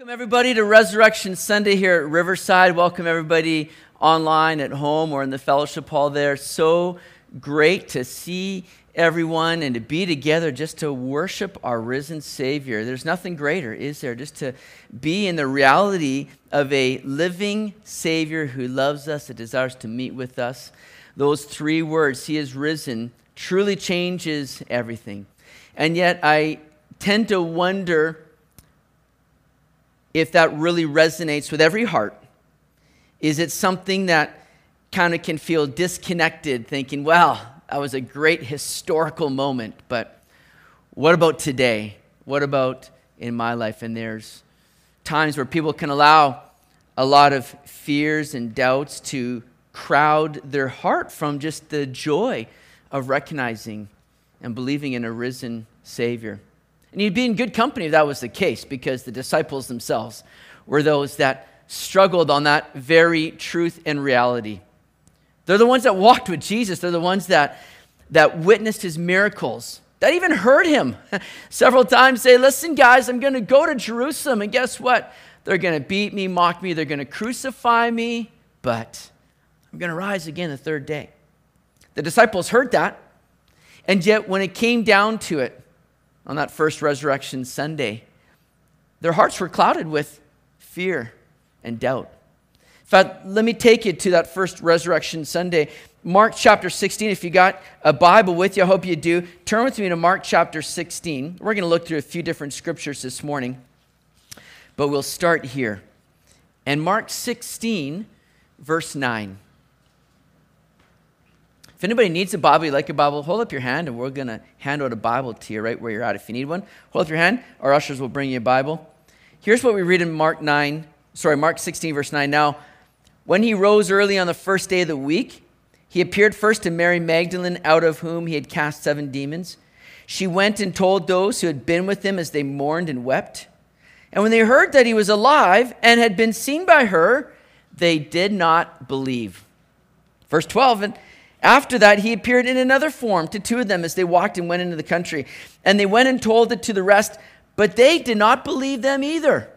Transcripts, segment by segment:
Welcome, everybody, to Resurrection Sunday here at Riverside. Welcome, everybody online, at home, or in the fellowship hall there. So great to see everyone and to be together just to worship our risen Savior. There's nothing greater, is there? Just to be in the reality of a living Savior who loves us, and desires to meet with us. Those three words, He is risen, truly changes everything. And yet, I tend to wonder if that really resonates with every heart. Is it something that kind of can feel disconnected, thinking, well, that was a great historical moment, but what about today? What about in my life? And there's times where people can allow a lot of fears and doubts to crowd their heart from just the joy of recognizing and believing in a risen Savior. And you'd be in good company if that was the case, because the disciples themselves were those that struggled on that very truth and reality. They're the ones that walked with Jesus, they're the ones that, that witnessed his miracles, that even heard him several times say, Listen, guys, I'm going to go to Jerusalem, and guess what? They're going to beat me, mock me, they're going to crucify me, but I'm going to rise again the third day. The disciples heard that, and yet when it came down to it, on that first resurrection Sunday, their hearts were clouded with fear and doubt. In fact, let me take you to that first resurrection Sunday. Mark chapter 16. If you got a Bible with you, I hope you do. Turn with me to Mark chapter 16. We're going to look through a few different scriptures this morning, but we'll start here. And Mark 16, verse 9. If anybody needs a Bible, you like a Bible, hold up your hand and we're going to hand out a Bible to you right where you're at. If you need one, hold up your hand. Our ushers will bring you a Bible. Here's what we read in Mark 9, sorry, Mark 16, verse 9. Now, when he rose early on the first day of the week, he appeared first to Mary Magdalene, out of whom he had cast seven demons. She went and told those who had been with him as they mourned and wept. And when they heard that he was alive and had been seen by her, they did not believe. Verse 12, and after that, he appeared in another form to two of them as they walked and went into the country. And they went and told it to the rest, but they did not believe them either.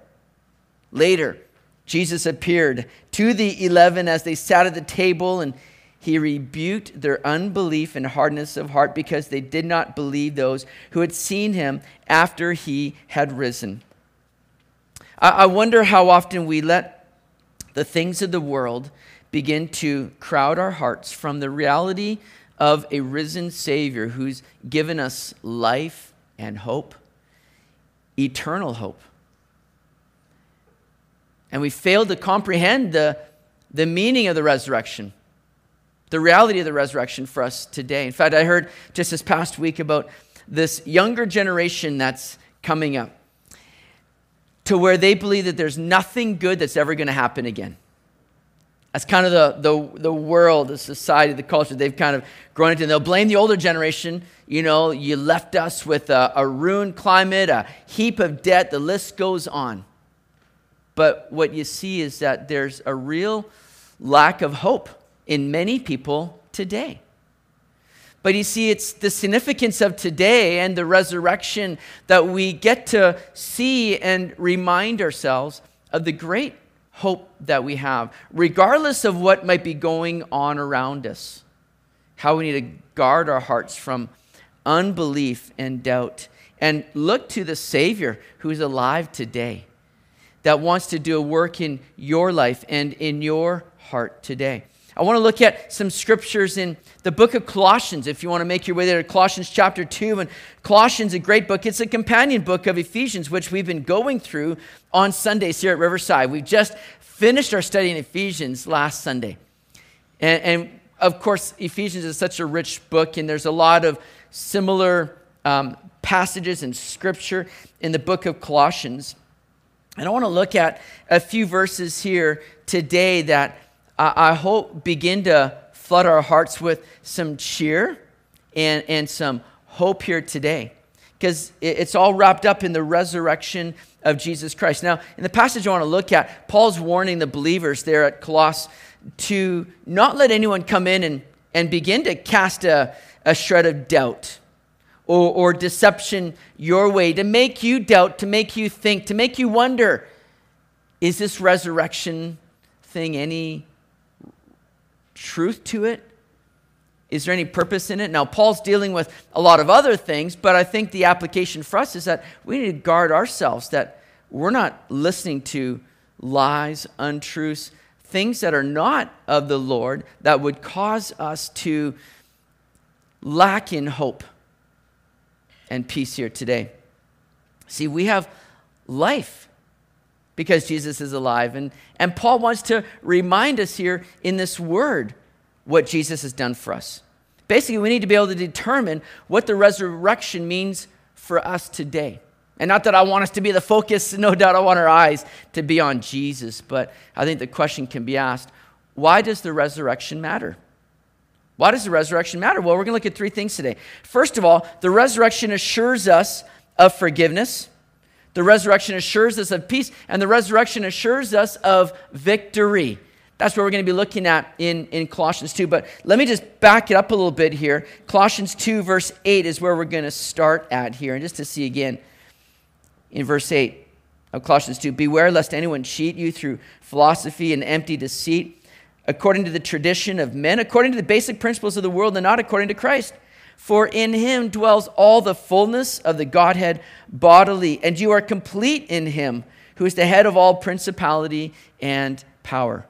Later, Jesus appeared to the eleven as they sat at the table, and he rebuked their unbelief and hardness of heart because they did not believe those who had seen him after he had risen. I wonder how often we let the things of the world begin to crowd our hearts from the reality of a risen Savior who's given us life and hope, eternal hope. And we fail to comprehend the, the meaning of the resurrection, the reality of the resurrection for us today. In fact, I heard just this past week about this younger generation that's coming up to where they believe that there's nothing good that's ever going to happen again. That's kind of the, the, the world, the society, the culture they've kind of grown into. And they'll blame the older generation. You know, you left us with a, a ruined climate, a heap of debt, the list goes on. But what you see is that there's a real lack of hope in many people today. But you see, it's the significance of today and the resurrection that we get to see and remind ourselves of the great hope that we have, regardless of what might be going on around us. How we need to guard our hearts from unbelief and doubt and look to the Savior who's alive today that wants to do a work in your life and in your heart today. I want to look at some scriptures in the book of Colossians. If you want to make your way there to Colossians chapter 2, and Colossians, is a great book. It's a companion book of Ephesians, which we've been going through on Sundays here at Riverside. We've just finished our study in Ephesians last Sunday. And, and of course, Ephesians is such a rich book, and there's a lot of similar um, passages and scripture in the book of Colossians. And I want to look at a few verses here today that I hope, begin to flood our hearts with some cheer and, and some hope here today. Because it's all wrapped up in the resurrection of Jesus Christ. Now, in the passage I want to look at, Paul's warning the believers there at Colossus to not let anyone come in and, and begin to cast a, a shred of doubt or, or deception your way, to make you doubt, to make you think, to make you wonder is this resurrection thing any truth to it? Is there any purpose in it? Now, Paul's dealing with a lot of other things, but I think the application for us is that we need to guard ourselves that we're not listening to lies, untruths, things that are not of the Lord that would cause us to lack in hope and peace here today. See, we have life because Jesus is alive. And, and Paul wants to remind us here in this word what Jesus has done for us. Basically, we need to be able to determine what the resurrection means for us today. And not that I want us to be the focus, no doubt I want our eyes to be on Jesus, but I think the question can be asked why does the resurrection matter? Why does the resurrection matter? Well, we're going to look at three things today. First of all, the resurrection assures us of forgiveness. The resurrection assures us of peace, and the resurrection assures us of victory. That's what we're going to be looking at in, in Colossians 2. But let me just back it up a little bit here. Colossians 2, verse 8 is where we're going to start at here. And just to see again, in verse 8 of Colossians 2 Beware lest anyone cheat you through philosophy and empty deceit, according to the tradition of men, according to the basic principles of the world, and not according to Christ. For in him dwells all the fullness of the Godhead bodily, and you are complete in him, who is the head of all principality and power.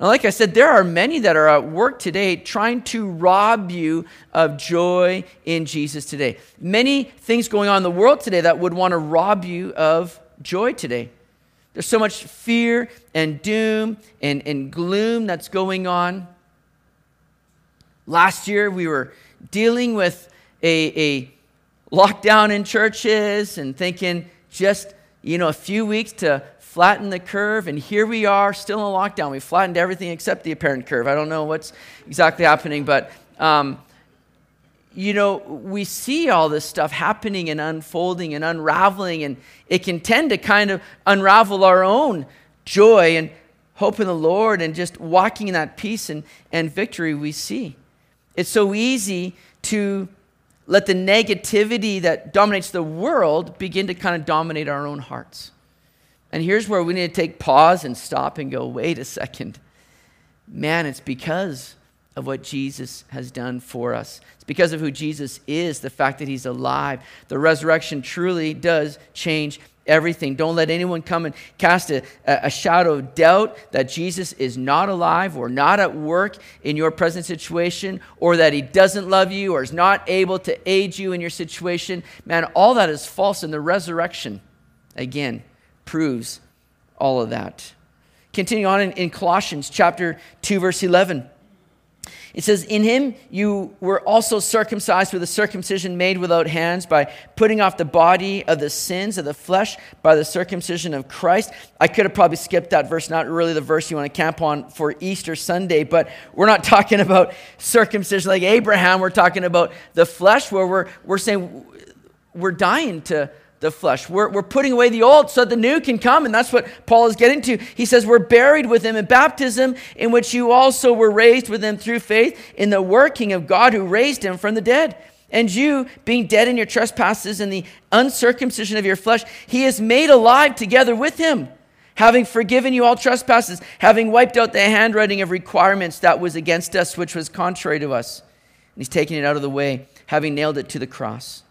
Now, like I said, there are many that are at work today trying to rob you of joy in Jesus today. Many things going on in the world today that would want to rob you of joy today. There's so much fear and doom and, and gloom that's going on. Last year, we were dealing with a, a lockdown in churches and thinking just, you know, a few weeks to flatten the curve. And here we are, still in lockdown. We flattened everything except the apparent curve. I don't know what's exactly happening, but, um, you know, we see all this stuff happening and unfolding and unraveling, and it can tend to kind of unravel our own joy and hope in the Lord and just walking in that peace and, and victory we see. It's so easy to let the negativity that dominates the world begin to kind of dominate our own hearts. And here's where we need to take pause and stop and go, wait a second. Man, it's because of what Jesus has done for us. It's because of who Jesus is, the fact that he's alive. The resurrection truly does change everything. Don't let anyone come and cast a, a shadow of doubt that Jesus is not alive or not at work in your present situation or that he doesn't love you or is not able to aid you in your situation. Man, all that is false, and the resurrection, again, proves all of that. Continue on in, in Colossians chapter 2, verse 11. It says, In him you were also circumcised with a circumcision made without hands by putting off the body of the sins of the flesh by the circumcision of Christ. I could have probably skipped that verse, not really the verse you want to camp on for Easter Sunday, but we're not talking about circumcision like Abraham. We're talking about the flesh where we're, we're saying we're dying to the flesh. We're, we're putting away the old so the new can come. And that's what Paul is getting to. He says, We're buried with him in baptism, in which you also were raised with him through faith in the working of God who raised him from the dead. And you, being dead in your trespasses and the uncircumcision of your flesh, he is made alive together with him, having forgiven you all trespasses, having wiped out the handwriting of requirements that was against us, which was contrary to us. And he's taken it out of the way, having nailed it to the cross.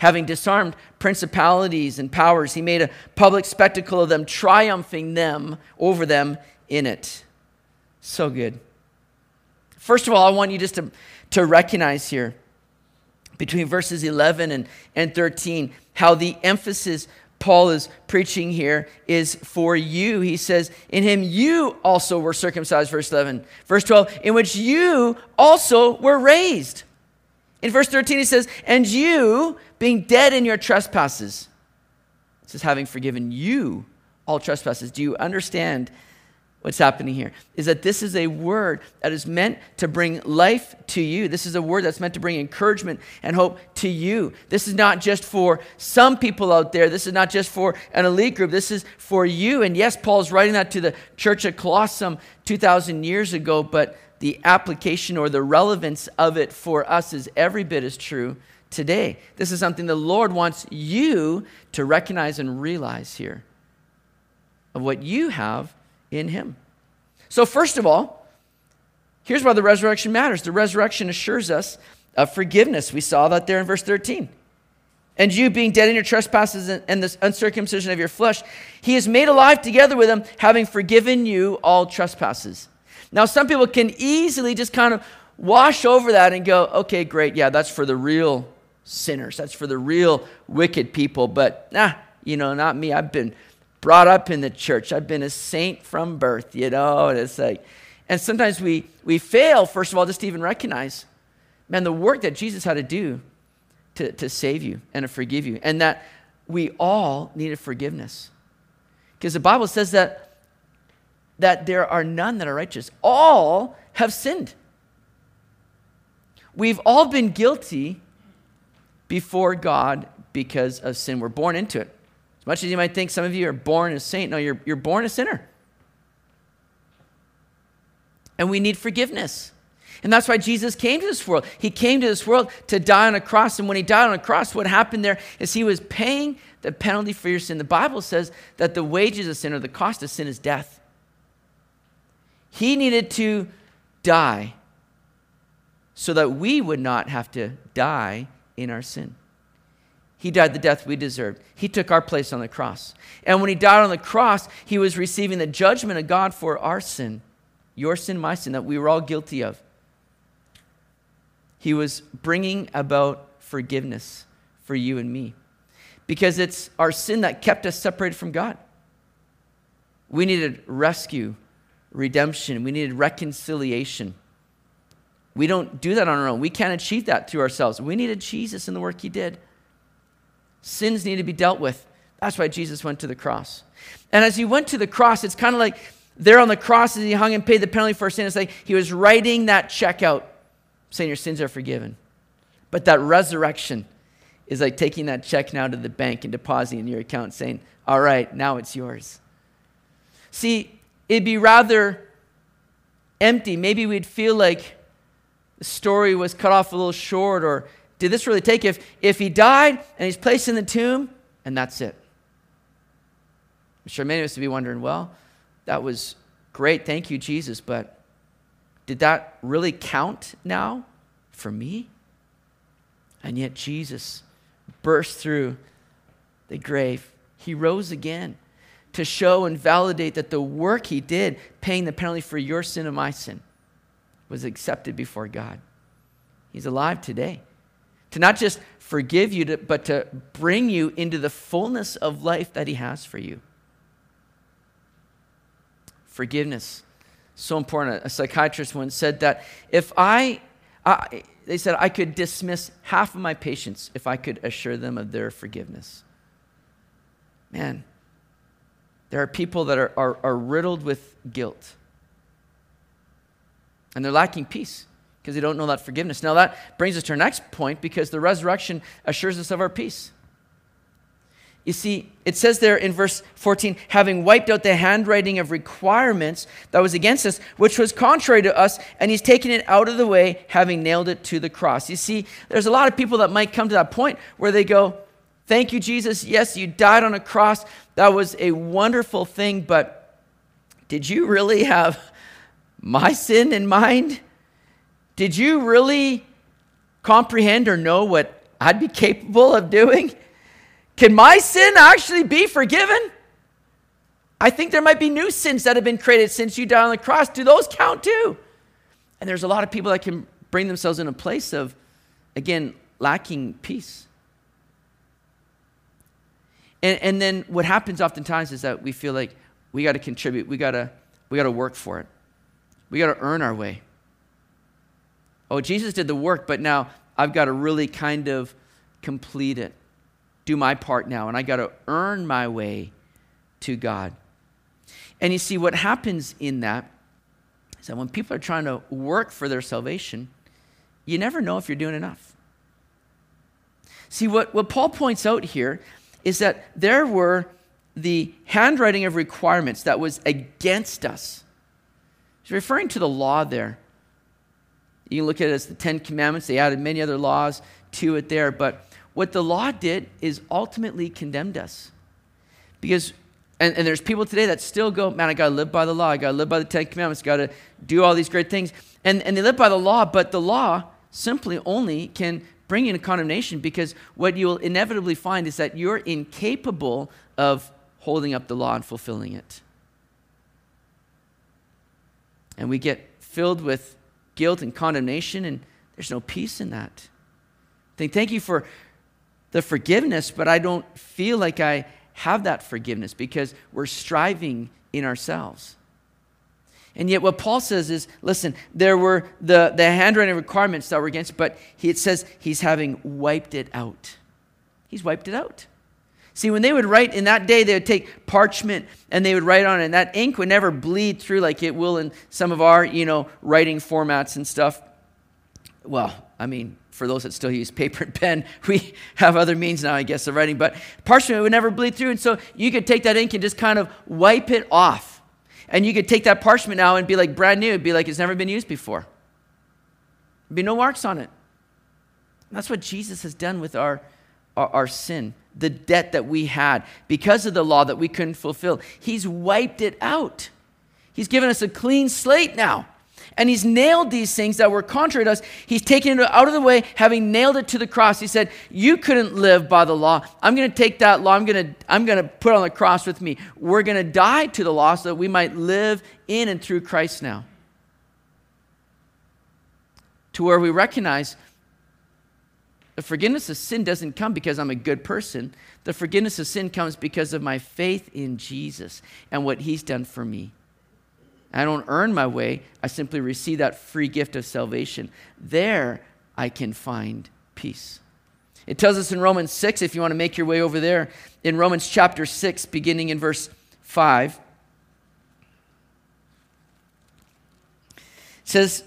Having disarmed principalities and powers, he made a public spectacle of them, triumphing them over them in it. So good. First of all, I want you just to, to recognize here between verses 11 and, and 13 how the emphasis Paul is preaching here is for you. He says, In him you also were circumcised, verse 11. Verse 12, in which you also were raised. In verse 13, he says, And you, being dead in your trespasses. It says, having forgiven you all trespasses. Do you understand what's happening here? Is that this is a word that is meant to bring life to you. This is a word that's meant to bring encouragement and hope to you. This is not just for some people out there. This is not just for an elite group. This is for you. And yes, Paul is writing that to the church at Colossae 2,000 years ago, but the application or the relevance of it for us is every bit as true today. This is something the Lord wants you to recognize and realize here. of what you have in him. So, first of all, here's why the resurrection matters the resurrection assures us of forgiveness. We saw that there in verse 13. And you, being dead in your trespasses and the uncircumcision of your flesh, he is made alive together with him, having forgiven you all trespasses. Now, some people can easily just kind of wash over that and go, okay, great, yeah, that's for the real sinners. That's for the real wicked people. But, nah, you know, not me. I've been brought up in the church. I've been a saint from birth, you know, and it's like, and sometimes we, we fail, first of all, just to even recognize, man, the work that Jesus had to do to, to save you and to forgive you, and that we all needed forgiveness. Because the Bible says that, that there are none that are righteous. All have sinned. We've all been guilty before God because of sin. We're born into it. As much as you might think some of you are born a saint, no, you're, you're born a sinner. And we need forgiveness. And that's why Jesus came to this world. He came to this world to die on a cross. And when he died on a cross, what happened there is he was paying the penalty for your sin. The Bible says that the wages of sin or the cost of sin is death. He needed to die so that we would not have to die in our sin. He died the death we deserved. He took our place on the cross. And when he died on the cross, he was receiving the judgment of God for our sin, your sin, my sin, that we were all guilty of. He was bringing about forgiveness for you and me because it's our sin that kept us separated from God. We needed rescue, redemption, we needed reconciliation. We don't do that on our own. We can't achieve that through ourselves. We needed Jesus and the work he did. Sins need to be dealt with. That's why Jesus went to the cross. And as he went to the cross, it's kind of like there on the cross as he hung and paid the penalty for sin. It's like he was writing that check out, saying, Your sins are forgiven. But that resurrection is like taking that check now to the bank and depositing in your account, saying, All right, now it's yours. See, it'd be rather empty. Maybe we'd feel like the story was cut off a little short or did this really take? If, if he died and he's placed in the tomb, and that's it. I'm sure many of us would be wondering, well, that was great. Thank you, Jesus. But did that really count now for me? And yet, Jesus burst through the grave. He rose again to show and validate that the work he did, paying the penalty for your sin and my sin, was accepted before God. He's alive today to not just forgive you, but to bring you into the fullness of life that He has for you. Forgiveness. So important. A psychiatrist once said that if I, I, they said, I could dismiss half of my patients if I could assure them of their forgiveness. Man, there are people that are, are, are riddled with guilt and they're lacking peace because they don't know that forgiveness. Now, that brings us to our next point because the resurrection assures us of our peace. You see, it says there in verse 14, having wiped out the handwriting of requirements that was against us, which was contrary to us, and he's taken it out of the way, having nailed it to the cross. You see, there's a lot of people that might come to that point where they go, Thank you, Jesus. Yes, you died on a cross. That was a wonderful thing, but did you really have my sin in mind? Did you really comprehend or know what I'd be capable of doing? Can my sin actually be forgiven? I think there might be new sins that have been created since you died on the cross. Do those count too? And there's a lot of people that can bring themselves in a place of, again, lacking peace. And, and then what happens oftentimes is that we feel like we got to contribute, we got to we got to work for it, we got to earn our way. Oh, Jesus did the work, but now I've got to really kind of complete it, do my part now, and I got to earn my way to God. And you see, what happens in that is that when people are trying to work for their salvation, you never know if you're doing enough. See, what, what Paul points out here is that there were the handwriting of requirements that was against us. He's referring to the law there. You can look at it as the Ten Commandments. They added many other laws to it there. But what the law did is ultimately condemned us. Because And, and there's people today that still go, man, I got to live by the law. I got to live by the Ten Commandments. got to do all these great things. And, and they live by the law, but the law simply only can bring you into condemnation because what you'll inevitably find is that you're incapable of holding up the law and fulfilling it. And we get filled with guilt and condemnation, and there's no peace in that. Think, thank you for the forgiveness, but I don't feel like I have that forgiveness because we're striving in ourselves. And yet, what Paul says is listen, there were the, the handwriting requirements that were against, but he, it says he's having wiped it out. He's wiped it out. See, when they would write in that day, they would take parchment and they would write on it, and that ink would never bleed through like it will in some of our, you know, writing formats and stuff. Well, I mean, for those that still use paper and pen, we have other means now, I guess, of writing. But parchment would never bleed through, and so you could take that ink and just kind of wipe it off. And you could take that parchment now and be like brand new. It'd be like it's never been used before. There'd be no marks on it. That's what Jesus has done with our, our, our sin the debt that we had because of the law that we couldn't fulfill. He's wiped it out. He's given us a clean slate now. And he's nailed these things that were contrary to us. He's taken it out of the way, having nailed it to the cross. He said, You couldn't live by the law. I'm going to take that law. I'm going to, I'm going to put on the cross with me. We're going to die to the law so that we might live in and through Christ now. To where we recognize the forgiveness of sin doesn't come because I'm a good person. The forgiveness of sin comes because of my faith in Jesus and what he's done for me. I don't earn my way, I simply receive that free gift of salvation. There I can find peace. It tells us in Romans 6, if you want to make your way over there, in Romans chapter 6, beginning in verse 5. It says,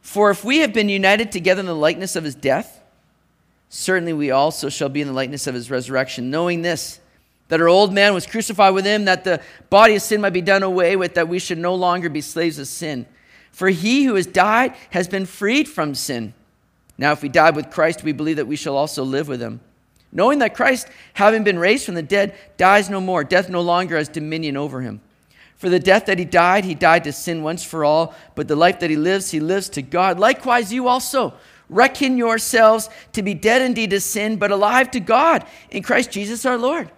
For if we have been united together in the likeness of his death, certainly we also shall be in the likeness of his resurrection, knowing this, that our old man was crucified with him, that the body of sin might be done away with, that we should no longer be slaves of sin. For he who has died has been freed from sin. Now, if we died with Christ, we believe that we shall also live with him. Knowing that Christ, having been raised from the dead, dies no more, death no longer has dominion over him. For the death that he died, he died to sin once for all, but the life that he lives, he lives to God. Likewise, you also Reckon yourselves to be dead indeed to sin, but alive to God in Christ Jesus our Lord.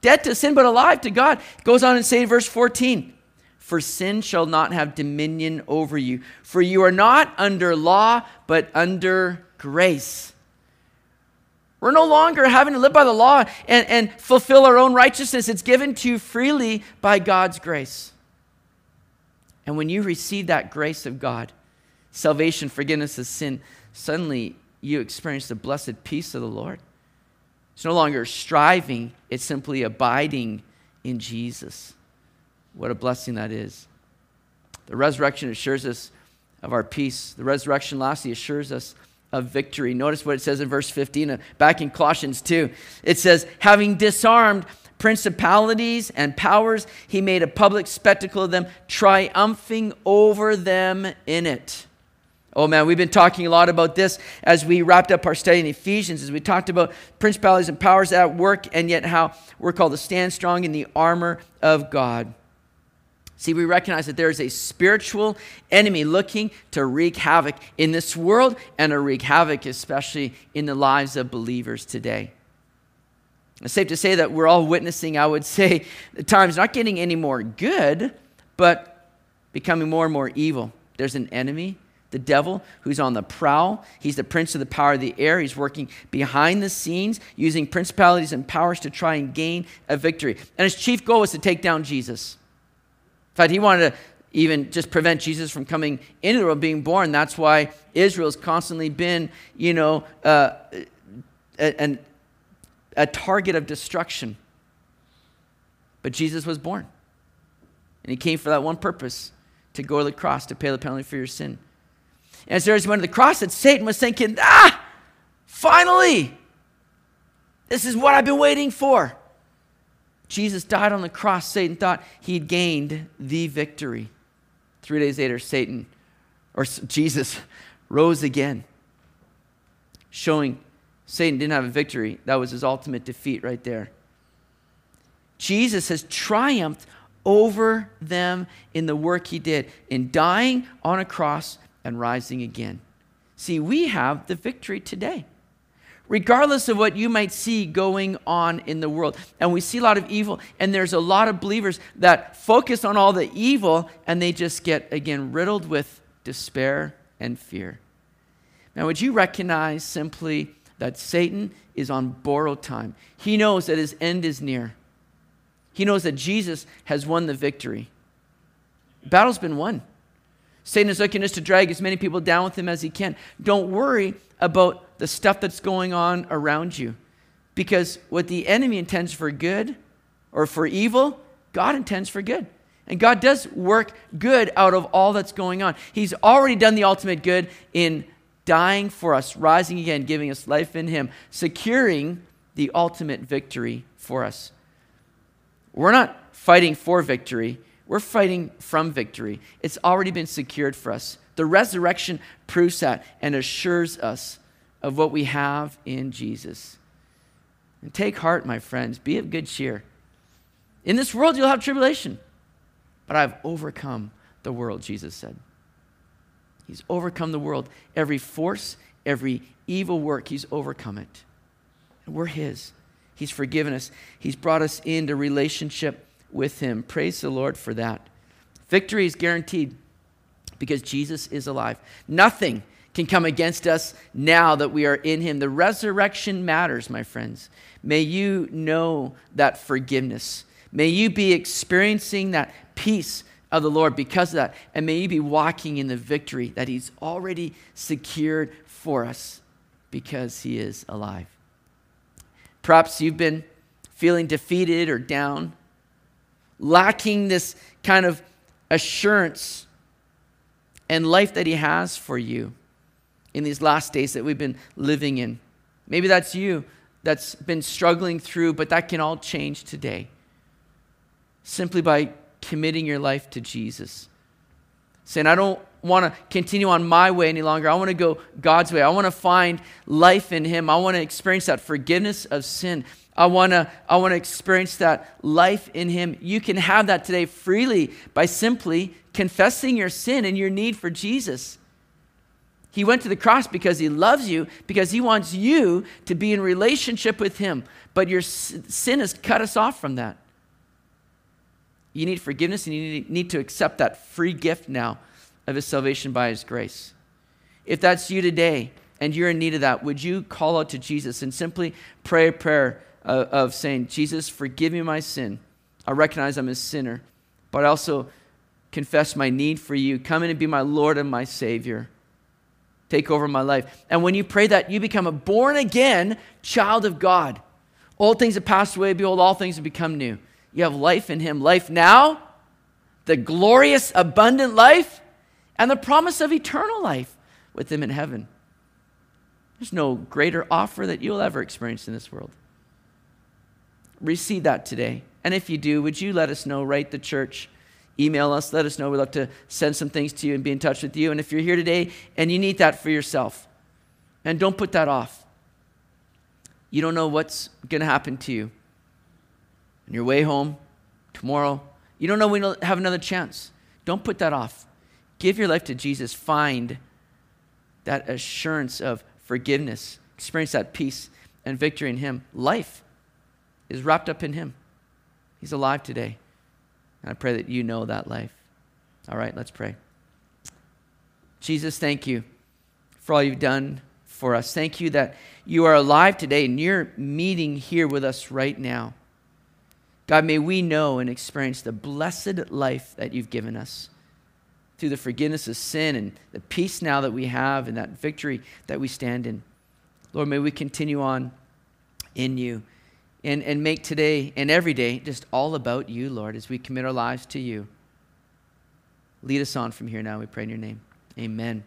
Dead to sin, but alive to God. It goes on and say verse 14 For sin shall not have dominion over you, for you are not under law, but under grace. We're no longer having to live by the law and, and fulfill our own righteousness. It's given to you freely by God's grace. And when you receive that grace of God, salvation, forgiveness of sin, suddenly you experience the blessed peace of the Lord. It's no longer striving, it's simply abiding in Jesus. What a blessing that is. The resurrection assures us of our peace. The resurrection, lastly, assures us of victory. Notice what it says in verse 15, uh, back in Colossians 2. It says, having disarmed principalities and powers, he made a public spectacle of them, triumphing over them in it. Oh man, we've been talking a lot about this as we wrapped up our study in Ephesians, as we talked about principalities and powers at work, and yet how we're called to stand strong in the armor of God. See, we recognize that there is a spiritual enemy looking to wreak havoc in this world and to wreak havoc, especially in the lives of believers today. It's safe to say that we're all witnessing, I would say, the times not getting any more good, but becoming more and more evil. There's an enemy the devil who's on the prowl. He's the prince of the power of the air. He's working behind the scenes, using principalities and powers to try and gain a victory. And his chief goal was to take down Jesus. In fact, he wanted to even just prevent Jesus from coming into the world, being born. That's why Israel's constantly been, you know, uh, a, a target of destruction. But Jesus was born. And he came for that one purpose to go to the cross to pay the penalty for your sin. As was went to the cross, that Satan was thinking, ah, finally, this is what I've been waiting for. Jesus died on the cross. Satan thought he'd gained the victory. Three days later, Satan, or Jesus, rose again, showing Satan didn't have a victory. That was his ultimate defeat right there. Jesus has triumphed over them in the work he did in dying on a cross and rising again. See, we have the victory today regardless of what you might see going on in the world. And we see a lot of evil, and there's a lot of believers that focus on all the evil and they just get, again, riddled with despair and fear. Now, would you recognize simply that Satan is on borrowed time? He knows that his end is near, he knows that Jesus has won the victory. Battle's been won. Satan is looking just to drag as many people down with him as he can. Don't worry about the stuff that's going on around you. Because what the enemy intends for good or for evil, God intends for good. And God does work good out of all that's going on. He's already done the ultimate good in dying for us, rising again, giving us life in Him, securing the ultimate victory for us. We're not fighting for victory, we're fighting from victory. It's already been secured for us. The resurrection proves that and assures us of what we have in Jesus. And take heart, my friends, be of good cheer. In this world, you'll have tribulation, but I've overcome the world, Jesus said. He's overcome the world. Every force, every evil work, He's overcome it. And we're His. He's forgiven us, He's brought us into relationship with Him. Praise the Lord for that. Victory is guaranteed because Jesus is alive. Nothing can come against us now that we are in Him. The resurrection matters, my friends. May you know that forgiveness. May you be experiencing that peace of the Lord because of that. And may you be walking in the victory that He's already secured for us because He is alive. Perhaps you've been feeling defeated or down, lacking this kind of assurance and life that He has for you in these last days that we've been living in. Maybe that's you that's been struggling through, but that can all change today simply by committing your life to Jesus. Saying, I don't want to continue on my way any longer. I want to go God's way. I want to find life in Him. I want to experience that forgiveness of sin. I want to I want to experience that life in him. You can have that today freely by simply confessing your sin and your need for Jesus. He went to the cross because he loves you, because he wants you to be in relationship with him. But your sin has cut us off from that. You need forgiveness and you need to accept that free gift now of his salvation by his grace. If that's you today and you're in need of that, would you call out to Jesus and simply pray a prayer of, of saying, Jesus, forgive me my sin. I recognize I'm a sinner, but I also confess my need for you. Come in and be my Lord and my Savior take over my life. And when you pray that, you become a born again child of God. Old things have passed away, behold, all things have become new. You have life in Him. Life now, the glorious, abundant life, and the promise of eternal life with Him in heaven. There's no greater offer that you'll ever experience in this world. Receive that today. And if you do, would you let us know? Write the church email us. Let us know. We'd love to send some things to you and be in touch with you. And if you're here today and you need that for yourself, and don't put that off. You don't know what's going to happen to you on your way home, tomorrow. You don't know when you'll have another chance. Don't put that off. Give your life to Jesus. Find that assurance of forgiveness. Experience that peace and victory in Him. Life is wrapped up in Him. He's alive today. And I pray that you know that life. All right, let's pray. Jesus, thank you for all you've done for us. Thank you that you are alive today and you're meeting here with us right now. God, may we know and experience the blessed life that you've given us through the forgiveness of sin and the peace now that we have and that victory that we stand in. Lord, may we continue on in you and, and make today and every day just all about you, Lord, as we commit our lives to you. Lead us on from here now, we pray in your name. Amen.